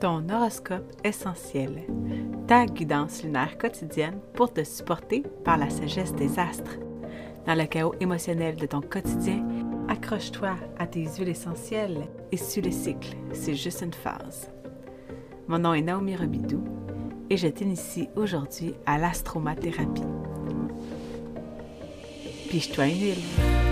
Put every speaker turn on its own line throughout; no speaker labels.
ton horoscope essentiel, ta guidance lunaire quotidienne pour te supporter par la sagesse des astres. Dans le chaos émotionnel de ton quotidien, accroche-toi à tes huiles essentielles et suis le cycle, c'est juste une phase. Mon nom est Naomi Robidou et je t'initie aujourd'hui à l'astromathérapie. Piche-toi une huile.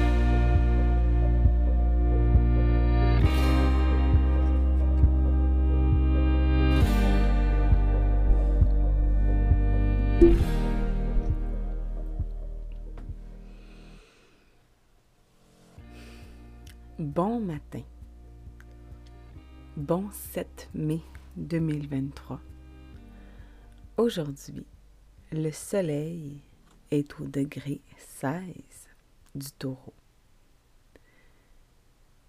Bon 7 mai 2023. Aujourd'hui, le soleil est au degré 16 du taureau.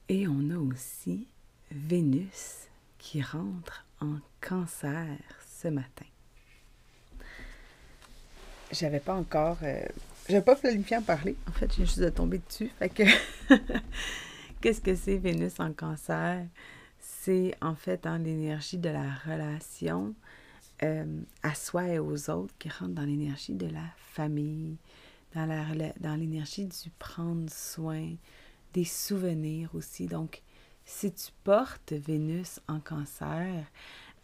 Et on a aussi Vénus qui rentre en cancer ce matin. J'avais pas encore. Euh, j'avais pas planifié en parler. En fait, j'ai juste de tomber dessus. Fait que Qu'est-ce que c'est Vénus en cancer? C'est en fait dans l'énergie de la relation euh, à soi et aux autres qui rentre dans l'énergie de la famille, dans, la, dans l'énergie du prendre soin, des souvenirs aussi. Donc, si tu portes Vénus en cancer,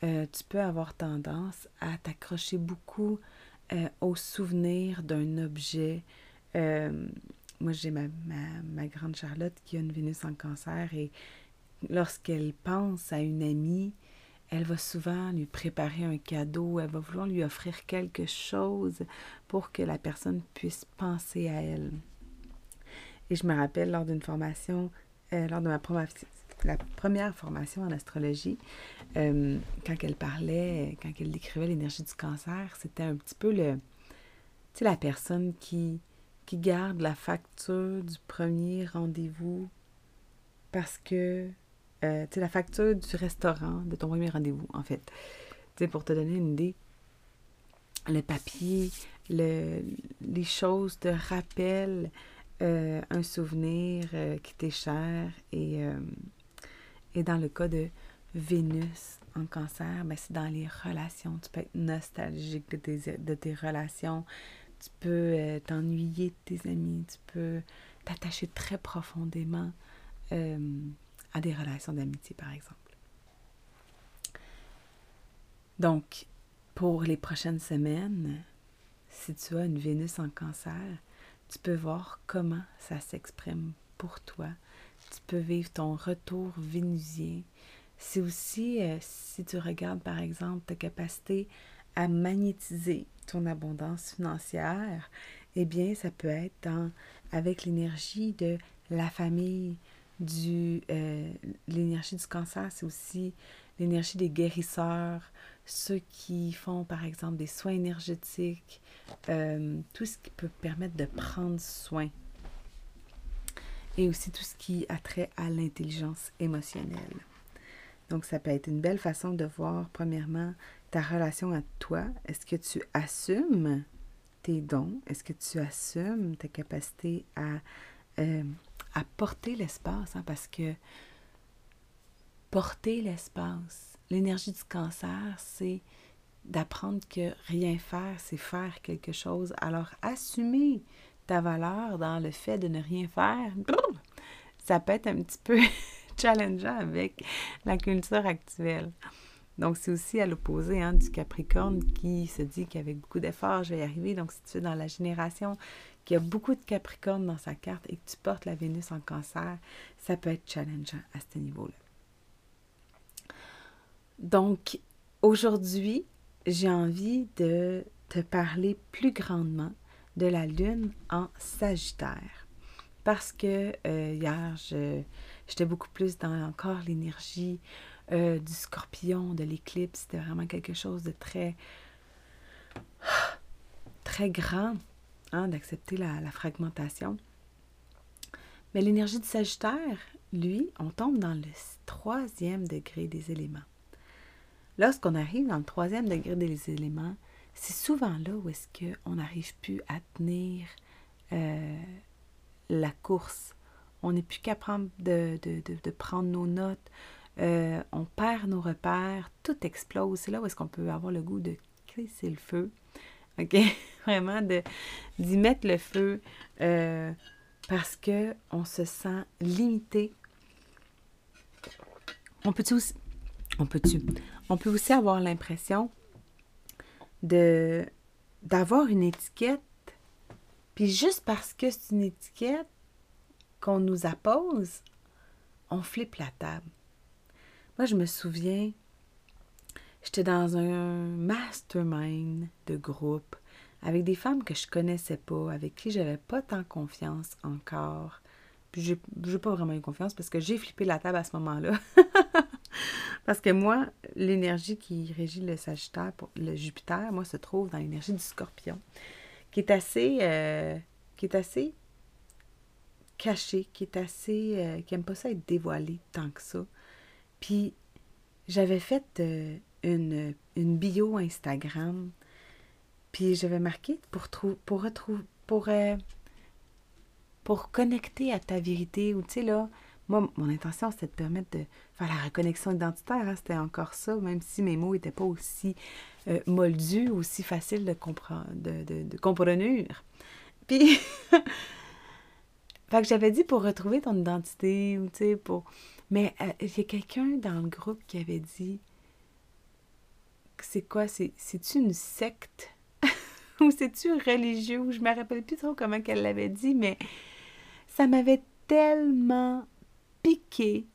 euh, tu peux avoir tendance à t'accrocher beaucoup euh, aux souvenirs d'un objet, moi, j'ai ma, ma, grande Charlotte qui a une Vénus en cancer et lorsqu'elle pense à une amie, elle va souvent lui préparer un cadeau, elle va vouloir lui offrir quelque chose pour que la personne puisse penser à elle. Et je me rappelle lors d'une formation, euh, lors de ma première, la première formation en astrologie, euh, quand elle parlait, quand elle décrivait l'énergie du cancer, c'était un petit peu le, la personne qui garde la facture du premier rendez-vous parce que, euh, la facture du restaurant, de ton premier rendez-vous, en fait. Pour te donner une idée, le papier, le, les choses te rappellent euh, un souvenir euh, qui t'est cher. Et, et dans le cas de Vénus en cancer, ben, c'est dans les relations. Tu peux être nostalgique de tes, de tes relations tu peux euh, t'ennuyer de tes amis, tu peux t'attacher très profondément euh, à des relations d'amitié, par exemple. Donc, pour les prochaines semaines, si tu as une Vénus en cancer, tu peux voir comment ça s'exprime pour toi. Tu peux vivre ton retour vénusien. C'est aussi, euh, si tu regardes par exemple ta capacité à magnétiser ton abondance financière, eh bien, ça peut être avec l'énergie de la famille, du euh, l'énergie du cancer, c'est aussi l'énergie des guérisseurs, ceux qui font par exemple des soins énergétiques, euh, tout ce qui peut permettre de prendre soin. Et aussi tout ce qui a trait à l'intelligence émotionnelle. Donc, ça peut être une belle façon de voir, premièrement, ta relation à toi, est-ce que tu assumes tes dons? Est-ce que tu assumes ta capacité à, euh, à porter l'espace? Hein? Parce que porter l'espace, l'énergie du cancer, c'est d'apprendre que rien faire, c'est faire quelque chose. Alors, assumer ta valeur dans le fait de ne rien faire, ça peut être un petit peu challengeant avec la culture actuelle. Donc, c'est aussi à l'opposé hein, du Capricorne qui se dit qu'avec beaucoup d'efforts, je vais y arriver. Donc, si tu es dans la génération qui a beaucoup de Capricorne dans sa carte et que tu portes la Vénus en cancer, ça peut être challengeant à ce niveau-là. Donc, aujourd'hui, j'ai envie de te parler plus grandement de la Lune en Sagittaire. Parce que euh, hier, j'étais beaucoup plus dans encore l'énergie euh, du scorpion, de l'éclipse. C'était vraiment quelque chose de très, très grand, hein, d'accepter la, fragmentation. Mais l'énergie du Sagittaire, lui, on tombe dans le troisième degré des éléments. Lorsqu'on arrive dans le troisième degré des éléments, c'est souvent là où est-ce qu'on n'arrive plus à tenir euh, la course. On n'est plus capable de, prendre nos notes, euh, on perd nos repères, tout explose. C'est là où est-ce qu'on peut avoir le goût de c'est le feu. OK? Vraiment d'y mettre le feu euh, parce que on se sent limité. On peut aussi, avoir l'impression d'avoir une étiquette, puis juste parce que c'est une étiquette qu'on nous appose, on flippe la table. Moi, je me souviens, j'étais dans un mastermind de groupe avec des femmes que je connaissais pas, avec qui j'avais pas tant confiance encore. Puis j'ai, pas vraiment eu confiance parce que j'ai flippé la table à ce moment-là. parce que moi, l'énergie qui régit le Sagittaire, le Jupiter, moi, se trouve dans l'énergie du Scorpion, qui est assez, euh, qui est assez qui est euh, qui aime pas ça être dévoilé tant que ça. Puis j'avais fait euh, une, une bio Instagram puis j'avais marqué pour, pour retrouver, pour, euh, pour connecter à ta vérité. Ou tu sais, là, moi, mon intention, c'était de permettre de faire la reconnexion identitaire. Hein, c'était encore ça, même si mes mots n'étaient pas aussi euh, moldus, aussi faciles de, comprendre, de, de, de comprendre. Puis, fait que j'avais dit pour retrouver ton identité, ou tu sais, pour. Mais il y a quelqu'un dans le groupe qui avait dit c'est quoi, c'est-tu une secte? Ou c'est-tu religieux, je me rappelle plus trop comment qu'elle l'avait dit, mais ça m'avait tellement piqué,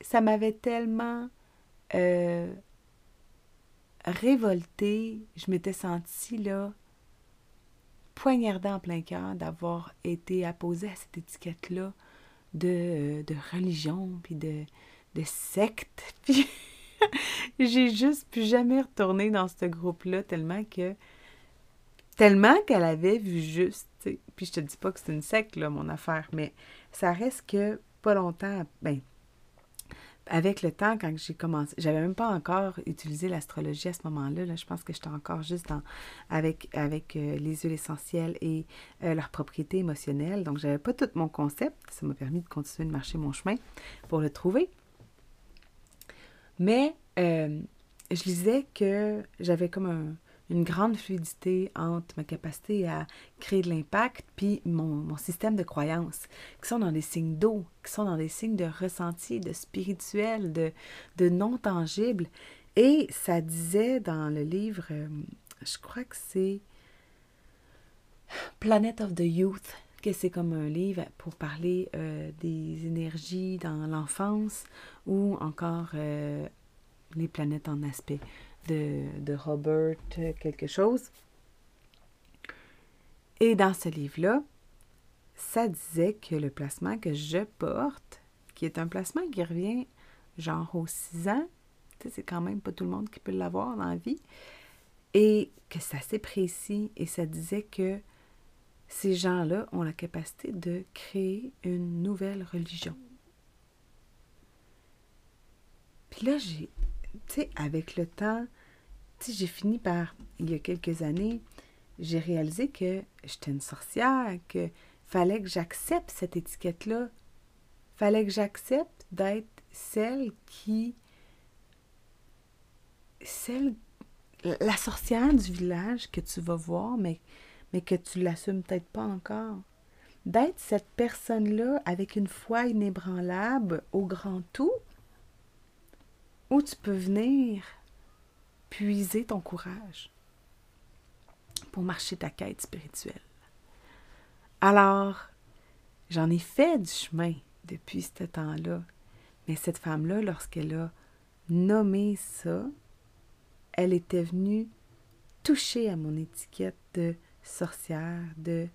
ça m'avait tellement euh, révoltée, je m'étais sentie là, poignardée en plein cœur d'avoir été apposée à cette étiquette-là de, de religion, puis de, secte. Puis j'ai juste plus jamais retourné dans ce groupe-là tellement que Tellement qu'elle avait vu juste, puis je te dis pas que c'est une secte, là, mon affaire, mais ça reste que pas longtemps, ben, avec le temps, quand j'ai commencé, j'avais même pas encore utilisé l'astrologie à ce moment-là. Là, je pense que j'étais encore juste dans, avec, avec euh, les huiles essentielles et euh, leurs propriétés émotionnelles. Donc, j'avais pas tout mon concept. Ça m'a permis de continuer de marcher mon chemin pour le trouver. Mais euh, je disais que j'avais comme un, une grande fluidité entre ma capacité à créer de l'impact puis mon, système de croyances, qui sont dans des signes d'eau, qui sont dans des signes de ressenti, de spirituel, de, de non tangible. Et ça disait dans le livre, euh, je crois que c'est Planet of the Youth, que c'est comme un livre pour parler euh, des énergies dans l'enfance ou encore euh, les planètes en aspect de, Robert quelque chose. Et dans ce livre-là, ça disait que le placement que je porte, qui est un placement qui revient genre aux 6 ans, c'est quand même pas tout le monde qui peut l'avoir dans la vie, et que c'est assez précis, et ça disait que ces gens-là ont la capacité de créer une nouvelle religion. Puis là, j'ai, tu sais, avec le temps, j'ai fini par, il y a quelques années, j'ai réalisé que j'étais une sorcière, que fallait que j'accepte cette étiquette-là. Fallait que j'accepte d'être celle qui. celle. la sorcière du village que tu vas voir, mais, mais que tu l'assumes peut-être pas encore. D'être cette personne-là avec une foi inébranlable au grand tout, où tu peux venir puiser ton courage pour marcher ta quête spirituelle. Alors, j'en ai fait du chemin depuis ce temps-là, mais cette femme-là, lorsqu'elle a nommé ça, elle était venue toucher à mon étiquette de sorcière, de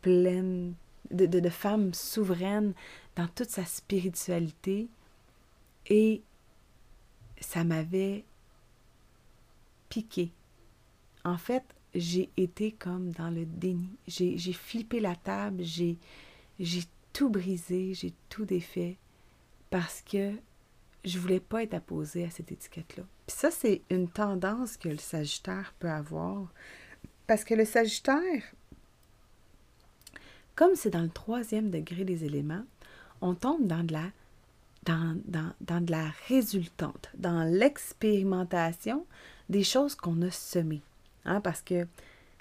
pleine, de, femme souveraine dans toute sa spiritualité. Et ça m'avait piqué. En fait, j'ai été comme dans le déni. J'ai flippé la table, j'ai tout brisé, j'ai tout défait parce que je voulais pas être apposée à cette étiquette-là. Puis ça, c'est une tendance que le Sagittaire peut avoir. Parce que le Sagittaire, comme c'est dans le troisième degré des éléments, on tombe dans de la dans, dans, dans de la résultante, dans l'expérimentation des choses qu'on a semées. Hein, parce que,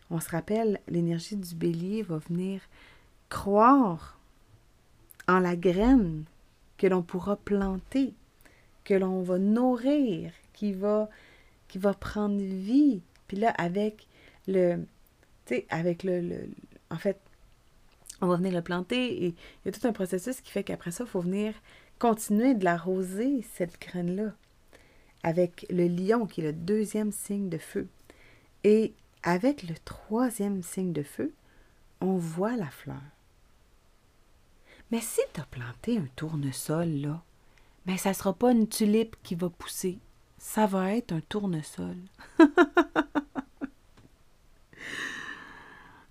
on se rappelle, l'énergie du bélier va venir croire en la graine que l'on pourra planter, que l'on va nourrir, qui va, qui va prendre vie. Puis là, avec le, tu sais, avec le, le, en fait, on va venir le planter et il y a tout un processus qui fait qu'après ça, il faut venir continuer de l'arroser, cette graine-là, avec le lion qui est le deuxième signe de feu. Et avec le troisième signe de feu, on voit la fleur. Mais si tu as planté un tournesol, là, mais ça ne sera pas une tulipe qui va pousser. Ça va être un tournesol.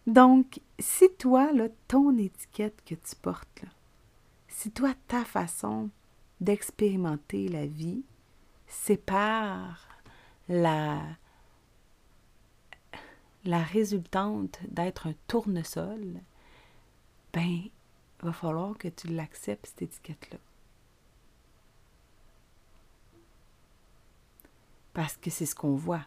Donc, si toi, là, ton étiquette que tu portes, là, si toi, ta façon d'expérimenter la vie sépare la, la résultante d'être un tournesol, ben, il va falloir que tu l'acceptes, cette étiquette-là. Parce que c'est ce qu'on voit.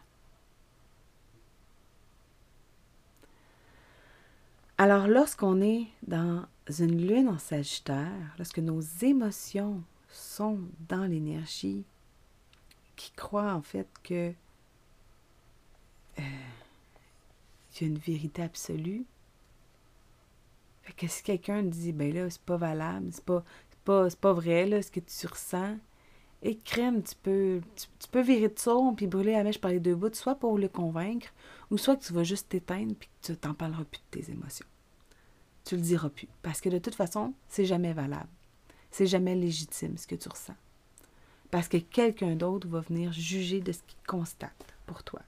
Alors, lorsqu'on est dans une lune en Sagittaire, lorsque nos émotions sont dans l'énergie, qui croit en fait que euh, il y a une vérité absolue. Fait que si quelqu'un dit ben là, c'est pas valable, c'est pas, pas, pas vrai là, ce que tu ressens, et crème, tu peux, tu, peux virer de son puis brûler la mèche par les deux bouts, soit pour le convaincre, ou soit que tu vas juste t'éteindre puis que tu t'en parleras plus de tes émotions. Tu le diras plus. Parce que de toute façon, c'est jamais valable. C'est jamais légitime ce que tu ressens. Parce que quelqu'un d'autre va venir juger de ce qu'il constate pour toi.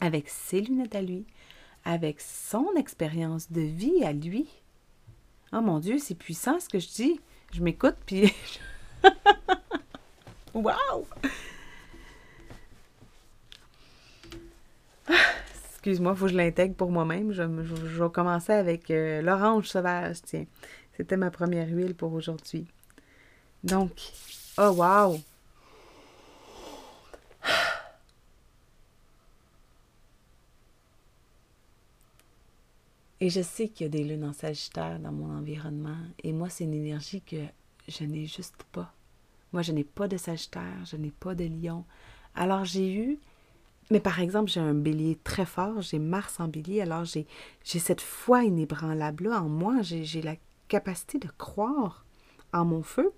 Avec ses lunettes à lui, avec son expérience de vie à lui. Oh mon Dieu, c'est puissant ce que je dis. Je m'écoute, puis Wow! Excuse-moi, faut que je l'intègre pour moi-même. Je, commencer avec euh, l'orange sauvage, tiens. C'était ma première huile pour aujourd'hui. Donc, oh wow! Et je sais qu'il y a des lunes en Sagittaire dans mon environnement. Et moi, c'est une énergie que je n'ai juste pas. Moi, je n'ai pas de Sagittaire, je n'ai pas de Lion. Alors, j'ai eu, mais par exemple, j'ai un bélier très fort, j'ai Mars en bélier, alors j'ai, cette foi inébranlable-là en moi, j'ai, la capacité de croire en mon feu.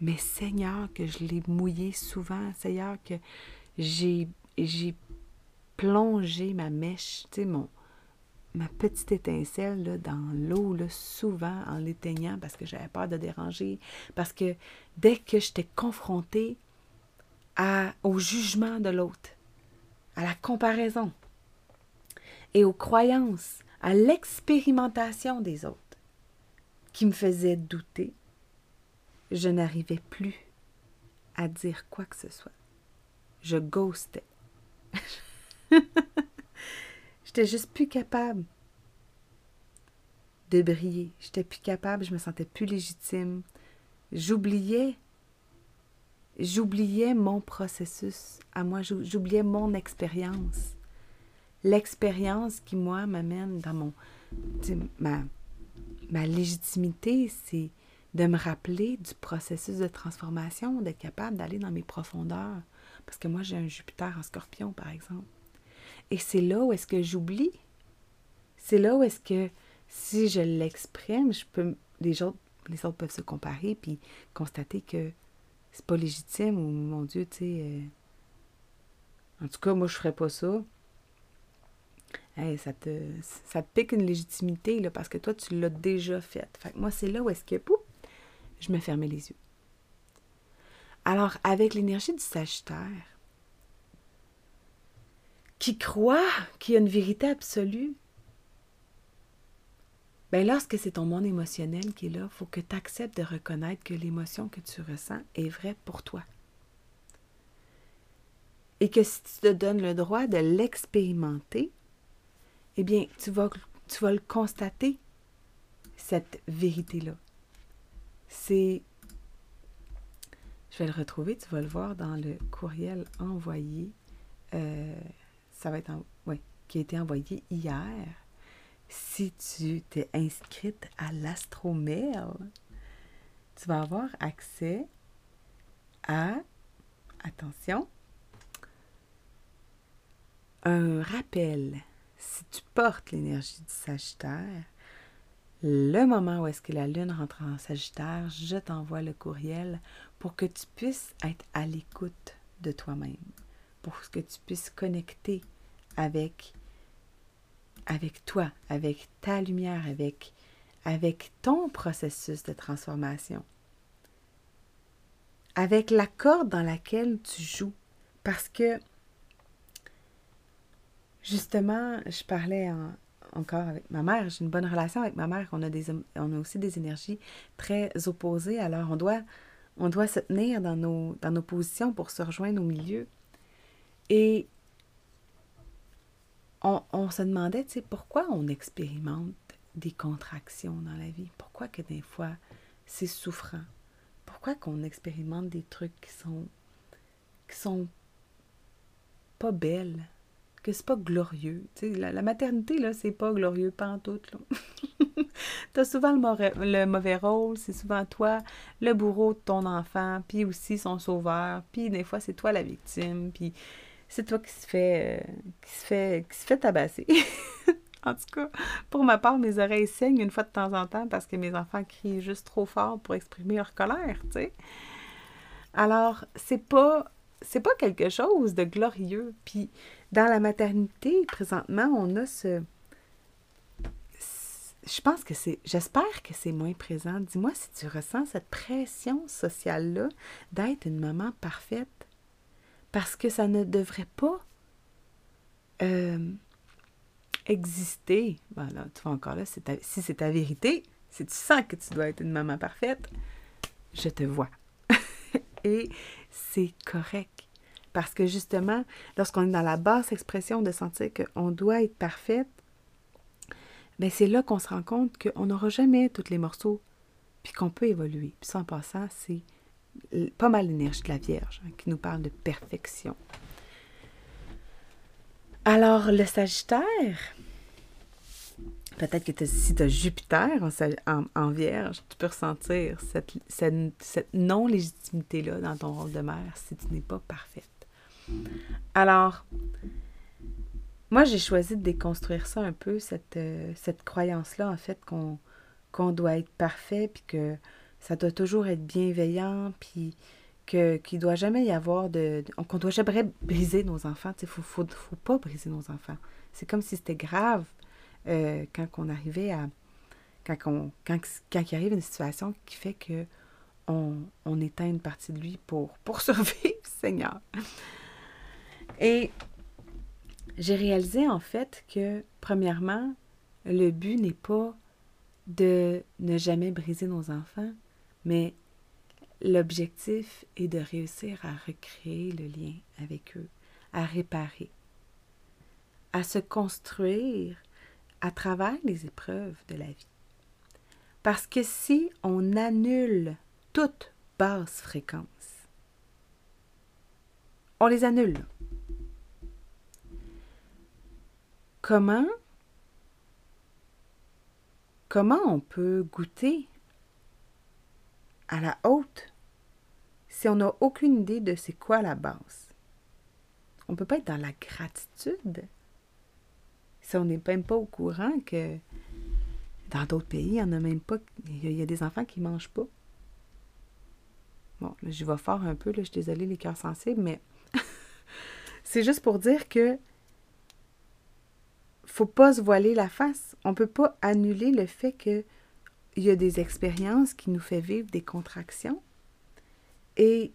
Mais Seigneur, que je l'ai mouillé souvent, Seigneur, que j'ai, plongé ma mèche, tu sais, mon, ma petite étincelle dans l'eau, souvent en l'éteignant parce que j'avais peur de déranger. Parce que dès que j'étais confrontée à, au jugement de l'autre, à la comparaison et aux croyances, à l'expérimentation des autres qui me faisaient douter, je n'arrivais plus à dire quoi que ce soit. Je ghostais. J'étais juste plus capable de briller. J'étais plus capable, je me sentais plus légitime. J'oubliais j'oubliais mon processus à moi, j'oubliais mon expérience. L'expérience qui, moi, m'amène dans mon. Ma, légitimité, c'est de me rappeler du processus de transformation, d'être capable d'aller dans mes profondeurs. Parce que moi, j'ai un Jupiter en scorpion, par exemple. Et c'est là où est-ce que j'oublie. C'est là où est-ce que si je l'exprime, je peux les autres, les autres peuvent se comparer puis constater que c'est pas légitime ou mon Dieu, tu sais. Euh, en tout cas, moi, je ferais pas ça. ça, te, ça te pique une légitimité là, parce que toi, tu l'as déjà faite. Fait que moi, c'est là où est-ce que pouf, je me fermais les yeux. Alors, avec l'énergie du Sagittaire, qui croit qu'il y a une vérité absolue, bien, lorsque c'est ton monde émotionnel qui est là, il faut que tu acceptes de reconnaître que l'émotion que tu ressens est vraie pour toi. Et que si tu te donnes le droit de l'expérimenter, eh bien, tu vas, tu vas le constater, cette vérité-là. C'est Je vais le retrouver, tu vas le voir dans le courriel envoyé. Euh, ça va être qui a été envoyé hier. Si tu t'es inscrite à l'astromail, tu vas avoir accès à, attention, un rappel. Si tu portes l'énergie du Sagittaire, le moment où est-ce que la Lune rentre en Sagittaire, je t'envoie le courriel pour que tu puisses être à l'écoute de toi-même, pour que tu puisses connecter avec, avec toi, avec ta lumière, avec, ton processus de transformation, avec la corde dans laquelle tu joues. Parce que, justement, je parlais en, encore avec ma mère. J'ai une bonne relation avec ma mère. On a, des, on a aussi des énergies très opposées. Alors, on doit, on doit se tenir dans nos, dans nos positions pour se rejoindre au milieu. Et on, se demandait, tu sais, pourquoi on expérimente des contractions dans la vie? Pourquoi que des fois, c'est souffrant? Pourquoi qu'on expérimente des trucs qui sont, qui sont pas belles? que c'est pas glorieux? la, la, maternité, là, c'est pas glorieux, pas en tout. T'as souvent le, le mauvais rôle, c'est souvent toi le bourreau de ton enfant, puis aussi son sauveur, puis des fois c'est toi la victime, puis c'est toi qui se fait, euh, qui se fait, qui se fait tabasser. en tout cas, pour ma part, mes oreilles saignent une fois de temps en temps parce que mes enfants crient juste trop fort pour exprimer leur colère, tu sais. Alors, c'est pas c'est pas quelque chose de glorieux. Puis dans la maternité, présentement, on a ce. Je pense que c'est. J'espère que c'est moins présent. Dis-moi si tu ressens cette pression sociale-là d'être une maman parfaite. Parce que ça ne devrait pas euh, exister. Voilà, tu vois encore là, si c'est ta vérité, si tu sens que tu dois être une maman parfaite, je te vois. Et c'est correct. Parce que justement, lorsqu'on est dans la basse expression de sentir qu'on doit être parfaite, bien c'est là qu'on se rend compte qu'on n'aura jamais tous les morceaux, puis qu'on peut évoluer. Puis en passant, c'est pas mal l'énergie de la Vierge hein, qui nous parle de perfection. Alors, le Sagittaire, peut-être que si tu as Jupiter en, Vierge, tu peux ressentir cette, non-légitimité-là dans ton rôle de mère si tu n'es pas parfaite. Alors, moi, j'ai choisi de déconstruire ça un peu, cette, euh, croyance-là, en fait, qu'on qu'on doit être parfait, puis que ça doit toujours être bienveillant, puis que qu'il doit jamais y avoir de... qu'on doit jamais briser nos enfants. Il ne faut, faut, faut, pas briser nos enfants. C'est comme si c'était grave euh, quand on arrivait à... Quand, on, quand, quand il arrive une situation qui fait que on, on éteint une partie de lui pour, pour survivre, Seigneur. Et j'ai réalisé en fait que, premièrement, le but n'est pas de ne jamais briser nos enfants, mais l'objectif est de réussir à recréer le lien avec eux, à réparer, à se construire à travers les épreuves de la vie. Parce que si on annule toute basse fréquence, on les annule. Comment? Comment on peut goûter à la haute si on n'a aucune idée de c'est quoi la base? On ne peut pas être dans la gratitude si on n'est même pas au courant que dans d'autres pays, il y en a même pas. Y a, des enfants qui ne mangent pas. Bon, là, je vais fort un peu, je suis désolée, les cœurs sensibles, mais c'est juste pour dire que faut pas se voiler la face. On peut pas annuler le fait qu'il y a des expériences qui nous fait vivre des contractions. Et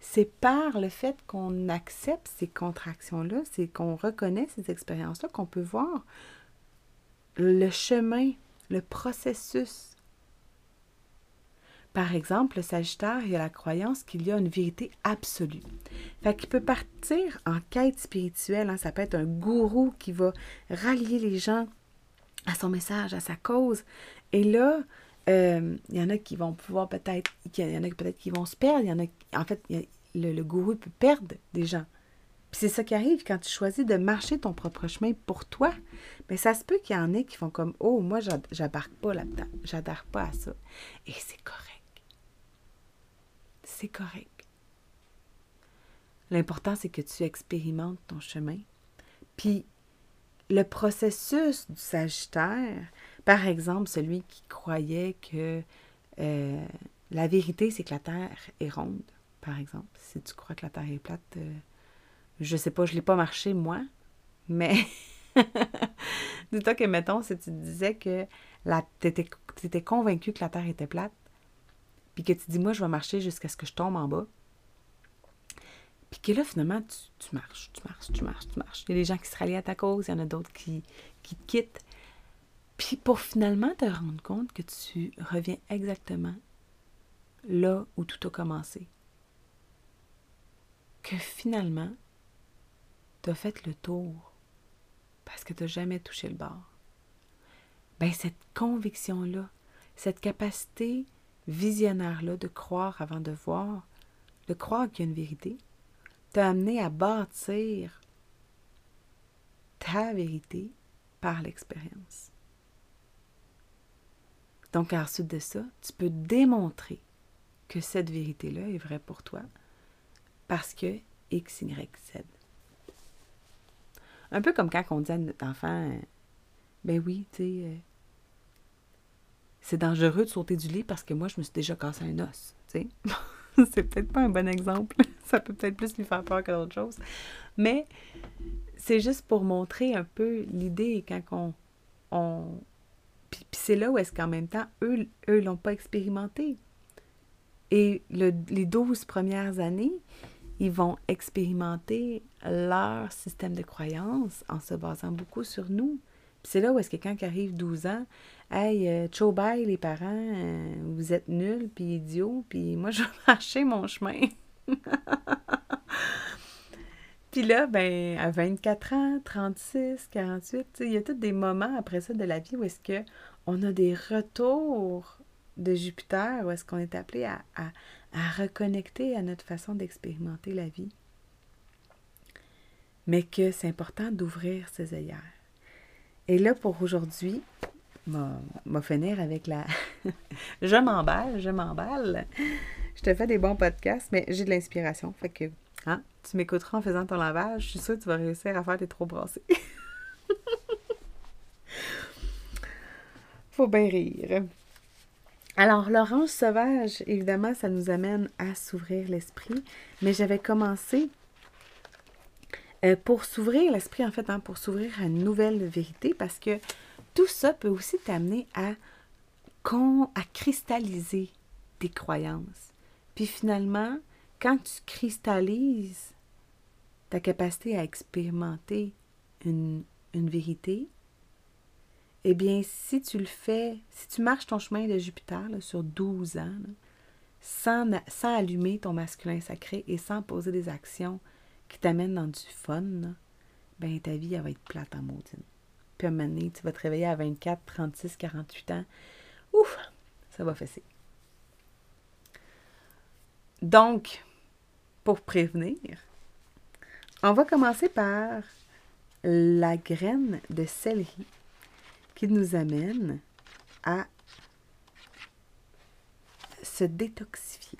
c'est par le fait qu'on accepte ces contractions-là, c'est qu'on reconnaît ces expériences-là, qu'on peut voir le chemin, le processus par exemple, le Sagittaire, il y a la croyance qu'il y a une vérité absolue. Fait qu'il peut partir en quête spirituelle. Hein. Ça peut être un gourou qui va rallier les gens à son message, à sa cause. Et là, euh, il y en a qui vont pouvoir peut-être, il y en a peut-être qui vont se perdre, il y en a, en fait, le, gourou peut perdre des gens. Puis c'est ça qui arrive quand tu choisis de marcher ton propre chemin pour toi. Mais ça se peut qu'il y en ait qui font comme Oh, moi, j'embarque pas là-dedans. J'adhère pas à ça. Et c'est correct. C'est correct. L'important, c'est que tu expérimentes ton chemin. Puis le processus du Sagittaire, par exemple, celui qui croyait que euh, la vérité, c'est que la Terre est ronde, par exemple. Si tu crois que la Terre est plate, euh, je sais pas, je l'ai pas marché moi, mais dis-toi que, mettons, si tu disais que tu étais, convaincu que la Terre était plate, puis que tu dis, moi, je vais marcher jusqu'à ce que je tombe en bas, puis que là, finalement, tu, marches, tu marches, tu marches, tu marches. Il y a des gens qui se rallient à ta cause, il y en a d'autres qui, qui te quittent. Puis pour finalement te rendre compte que tu reviens exactement là où tout a commencé. Que finalement, tu as fait le tour parce que tu n'as jamais touché le bord. Ben cette conviction-là, cette capacité visionnaire-là de croire avant de voir, de croire qu'il y a une vérité, t'a amené à bâtir ta vérité par l'expérience. Donc, ensuite de ça, tu peux démontrer que cette vérité-là est vraie pour toi parce que X, Y, Z. Un peu comme quand on dit à notre enfant, ben oui, tu sais, euh, c'est dangereux de sauter du lit parce que moi, je me suis déjà cassé un os, tu sais. c'est peut-être pas un bon exemple. Ça peut peut-être plus lui faire peur que d'autres choses. Mais c'est juste pour montrer un peu l'idée quand on... on... Puis, c'est là où est-ce qu'en même temps, eux, eux l'ont pas expérimenté. Et le, les douze premières années, ils vont expérimenter leur système de croyance en se basant beaucoup sur nous. C'est là où est-ce que quand arrive 12 ans, Hey, euh, bye les parents, euh, vous êtes nuls puis idiots, puis moi je vais marcher mon chemin. puis là, ben, à 24 ans, 36, 48, il y a tous des moments après ça de la vie où est-ce que on a des retours de Jupiter, où est-ce qu'on est appelé à, à reconnecter à notre façon d'expérimenter la vie. Mais que c'est important d'ouvrir ses œillères. Et là, pour aujourd'hui, m'a finir avec la. je m'emballe, je m'emballe. Je te fais des bons podcasts, mais j'ai de l'inspiration. Fait que, hein, tu m'écouteras en faisant ton lavage. Je suis sûre que tu vas réussir à faire tes trop brassés. Faut bien rire. Alors, l'orange sauvage, évidemment, ça nous amène à s'ouvrir l'esprit, mais j'avais commencé euh, pour s'ouvrir l'esprit, en fait, hein, pour s'ouvrir à une nouvelle vérité, parce que tout ça peut aussi t'amener à, à cristalliser tes croyances. Puis finalement, quand tu cristallises ta capacité à expérimenter une, une vérité, eh bien, si tu le fais, si tu marches ton chemin de Jupiter sur 12 ans, sans, sans, allumer ton masculin sacré et sans poser des actions qui t'amènent dans du fun, ben ta vie, elle va être plate en maudine. Puis à un moment donné, tu vas te réveiller à 24, 36, 48 ans. Ouf, ça va fesser. Donc, pour prévenir, on va commencer par la graine de céleri qui nous amène à se détoxifier.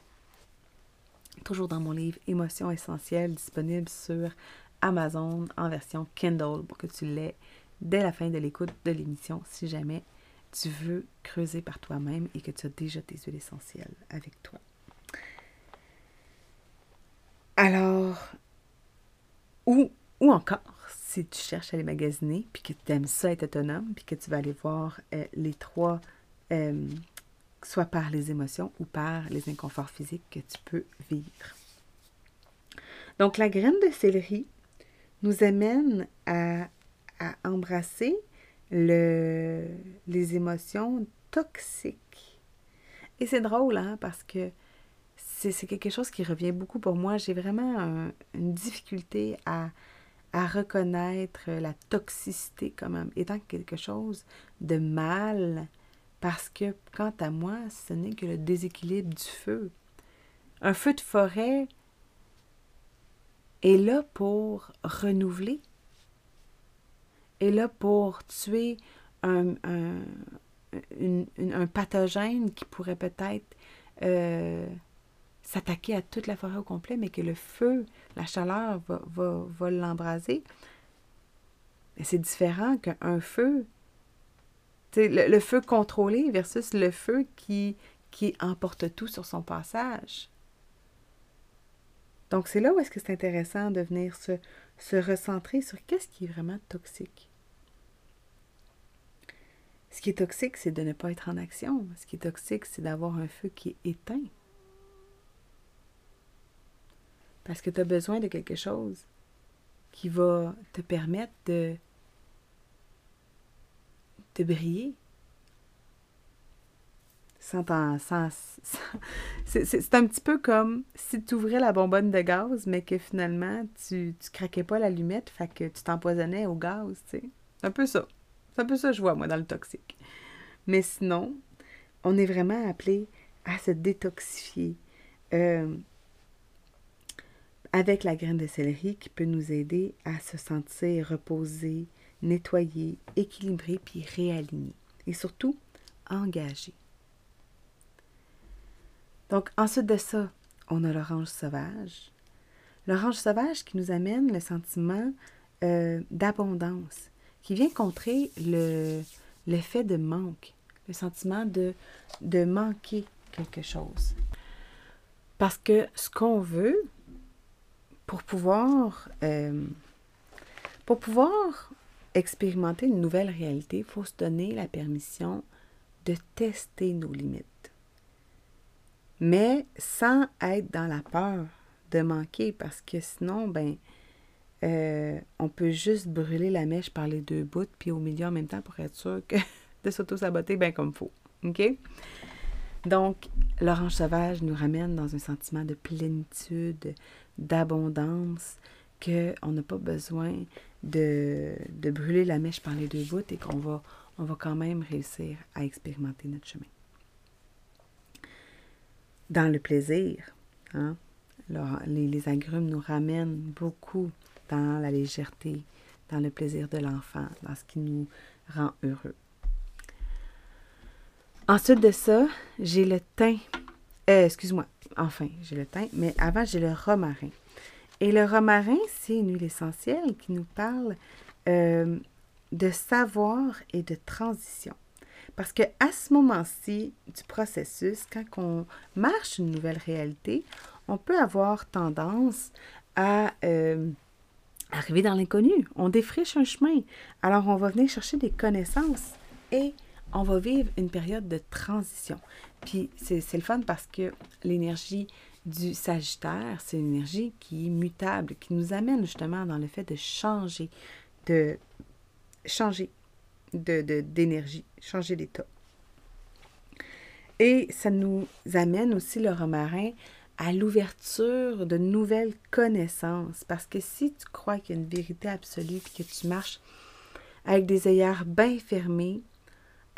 Toujours dans mon livre Émotions essentielles, disponible sur Amazon en version Kindle pour que tu l'aies dès la fin de l'écoute de l'émission si jamais tu veux creuser par toi-même et que tu as déjà tes huiles essentielles avec toi. Alors, ou, ou encore, si tu cherches à les magasiner, puis que tu aimes ça être autonome, puis que tu vas aller voir euh, les trois, euh, soit par les émotions ou par les inconforts physiques que tu peux vivre. Donc, la graine de céleri nous amène à, embrasser le, les émotions toxiques. Et c'est drôle, hein, parce que c'est quelque chose qui revient beaucoup pour moi. J'ai vraiment une difficulté à reconnaître la toxicité comme étant quelque chose de mal Parce que, quant à moi, ce n'est que le déséquilibre du feu. Un feu de forêt est là pour renouveler, est là pour tuer un, pathogène qui pourrait peut-être euh, s'attaquer à toute la forêt au complet, mais que le feu, la chaleur va, va, va l'embraser. C'est différent qu'un feu, le, le, feu contrôlé versus le feu qui, qui emporte tout sur son passage. Donc, c'est là où est-ce que c'est intéressant de venir se, se recentrer sur qu'est-ce qui est vraiment toxique. Ce qui est toxique, c'est de ne pas être en action. Ce qui est toxique, c'est d'avoir un feu qui est éteint. Parce que tu as besoin de quelque chose qui va te permettre de, de briller. C'est un petit peu comme si tu ouvrais la bonbonne de gaz, mais que finalement, tu ne craquais pas l'allumette, fait que tu t'empoisonnais au gaz, tu un peu ça. C'est un peu ça je vois, moi, dans le toxique. Mais sinon, on est vraiment appelé à se détoxifier euh, avec la graine de céleri qui peut nous aider à se sentir reposé, nettoyé, équilibré puis réaligné. Et surtout, engagé. Donc, ensuite de ça, on a l'orange sauvage. L'orange sauvage qui nous amène le sentiment euh, d'abondance, qui vient contrer le, l'effet de manque, le sentiment de, de manquer quelque chose. Parce que ce qu'on veut, pour pouvoir, euh, pour pouvoir expérimenter une nouvelle réalité, il faut se donner la permission de tester nos limites. Mais sans être dans la peur de manquer, parce que sinon, ben, euh, on peut juste brûler la mèche par les deux bouts, puis au milieu en même temps pour être sûr que de s'auto-saboter bien comme faut. OK? Donc, l'orange sauvage nous ramène dans un sentiment de plénitude, d'abondance, qu'on n'a pas besoin de, brûler la mèche par les deux bouts et qu'on va, quand même réussir à expérimenter notre chemin. Dans le plaisir, hein, les, les agrumes nous ramènent beaucoup dans la légèreté, dans le plaisir de l'enfant, dans ce qui nous rend heureux. Ensuite de ça, j'ai le thym. Euh, excuse-moi, enfin, j'ai le thym, mais avant, j'ai le romarin. Et le romarin, c'est une huile essentielle qui nous parle euh, de savoir et de transition. Parce que à ce moment-ci du processus, quand on marche une nouvelle réalité, on peut avoir tendance à euh, arriver dans l'inconnu. On défriche un chemin. Alors, on va venir chercher des connaissances et on va vivre une période de transition. Puis, c'est le fun parce que l'énergie du Sagittaire, c'est une énergie qui est mutable, qui nous amène justement dans le fait de changer, de changer d'énergie, de, changer d'état. Et ça nous amène aussi le romarin à l'ouverture de nouvelles connaissances. Parce que si tu crois qu'il y a une vérité absolue et que tu marches avec des œillères bien fermés,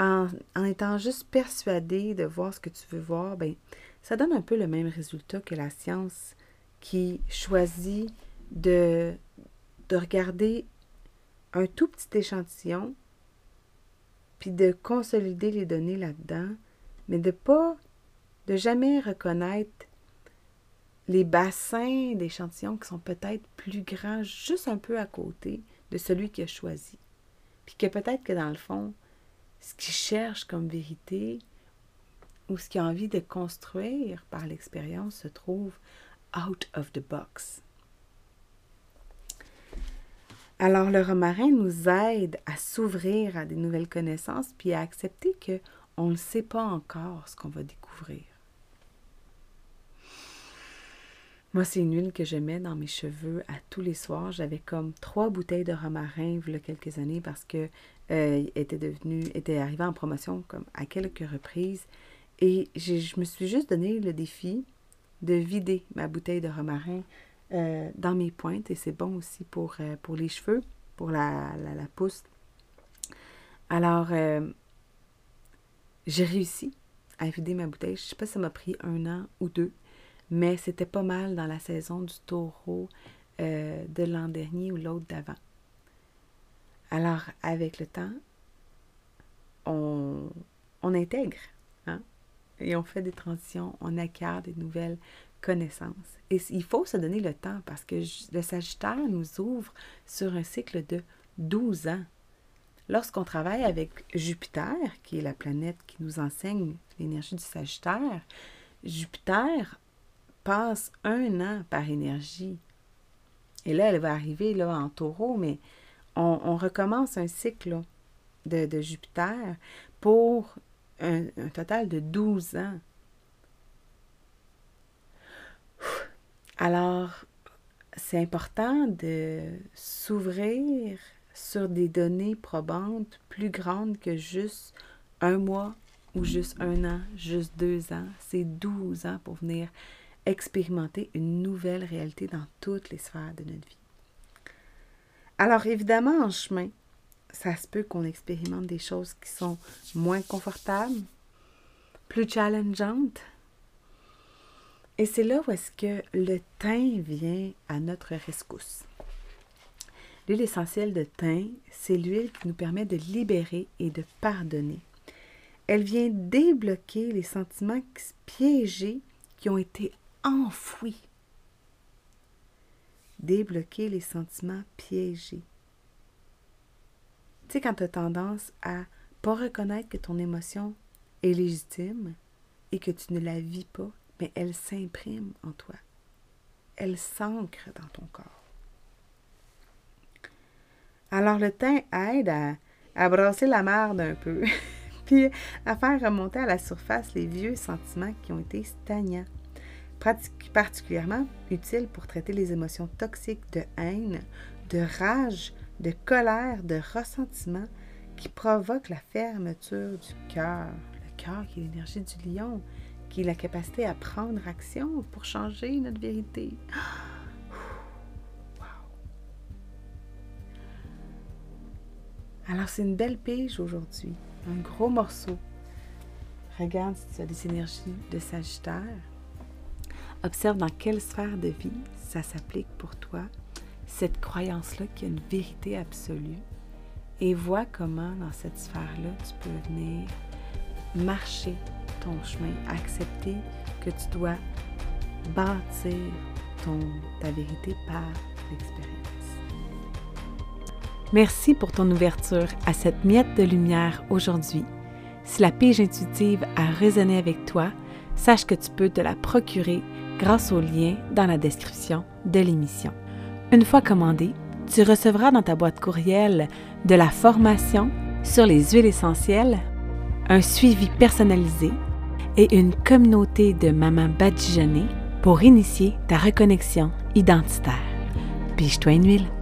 en, étant juste persuadé de voir ce que tu veux voir, ben, ça donne un peu le même résultat que la science qui choisit de, de regarder un tout petit échantillon, puis de consolider les données là-dedans, mais de pas, de jamais reconnaître les bassins d'échantillons qui sont peut-être plus grands, juste un peu à côté de celui qui a choisi. Puis que peut-être que dans le fond, ce qu'il cherche comme vérité ou ce qu'il a envie de construire par l'expérience se trouve out of the box. Alors le romarin nous aide à s'ouvrir à des nouvelles connaissances puis à accepter que on ne sait pas encore ce qu'on va découvrir. Moi, c'est une huile que je mets dans mes cheveux à tous les soirs. J'avais comme trois bouteilles de romarin il y a quelques années parce que euh, était devenu, était arrivé en promotion comme à quelques reprises. Et je me suis juste donné le défi de vider ma bouteille de romarin euh, dans mes pointes. Et c'est bon aussi pour, euh, les cheveux, pour la, la, pousse. Alors, j'ai réussi à vider ma bouteille. Je ne sais pas si ça m'a pris un an ou deux, mais c'était pas mal dans la saison du taureau de l'an dernier ou l'autre d'avant. Alors, avec le temps, on, intègre, hein? et on fait des transitions, on acquiert des nouvelles connaissances. Et il faut se donner le temps parce que le Sagittaire nous ouvre sur un cycle de 12 ans. Lorsqu'on travaille avec Jupiter, qui est la planète qui nous enseigne l'énergie du Sagittaire, Jupiter passe un an par énergie. Et là, elle va arriver là, en taureau, mais on, recommence un cycle de, Jupiter pour un, total de 12 ans. Alors, c'est important de s'ouvrir sur des données probantes plus grandes que juste un mois ou juste un an, juste deux ans. C'est 12 ans pour venir expérimenter une nouvelle réalité dans toutes les sphères de notre vie. Alors évidemment, en chemin, ça se peut qu'on expérimente des choses qui sont moins confortables, plus challengeantes. Et c'est là où est-ce que le thym vient à notre rescousse. L'huile essentielle de thym, c'est l'huile qui nous permet de libérer et de pardonner. Elle vient débloquer les sentiments piégés qui ont été enfouis. Débloquer les sentiments piégés. Tu sais, quand tu as tendance à pas reconnaître que ton émotion est légitime et que tu ne la vis pas, mais elle s'imprime en toi. Elle s'ancre dans ton corps. Alors le thym aide à, à brasser la merde un peu, puis à faire remonter à la surface les vieux sentiments qui ont été stagnants. Particulièrement utile pour traiter les émotions toxiques de haine, de rage, de colère, de ressentiment qui provoquent la fermeture du cœur. Le cœur qui est l'énergie du lion, qui est la capacité à prendre action pour changer notre vérité. Alors c'est une belle pige aujourd'hui, un gros morceau. Regarde si tu as des énergies de Sagittaire. Observe dans quelle sphère de vie ça s'applique pour toi cette croyance-là qu'il y a une vérité absolue et vois comment dans cette sphère-là tu peux venir marcher ton chemin, accepter que tu dois bâtir ton, ta vérité par l'expérience. Merci pour ton ouverture à cette miette de lumière aujourd'hui. Si la pige intuitive a résonné avec toi, sache que tu peux te la procurer grâce au lien dans la description de l'émission. Une fois commandé, tu recevras dans ta boîte courriel de la formation sur les huiles essentielles, un suivi personnalisé et une communauté de mamans badigeonnées pour initier ta reconnexion identitaire. Pige-toi une huile.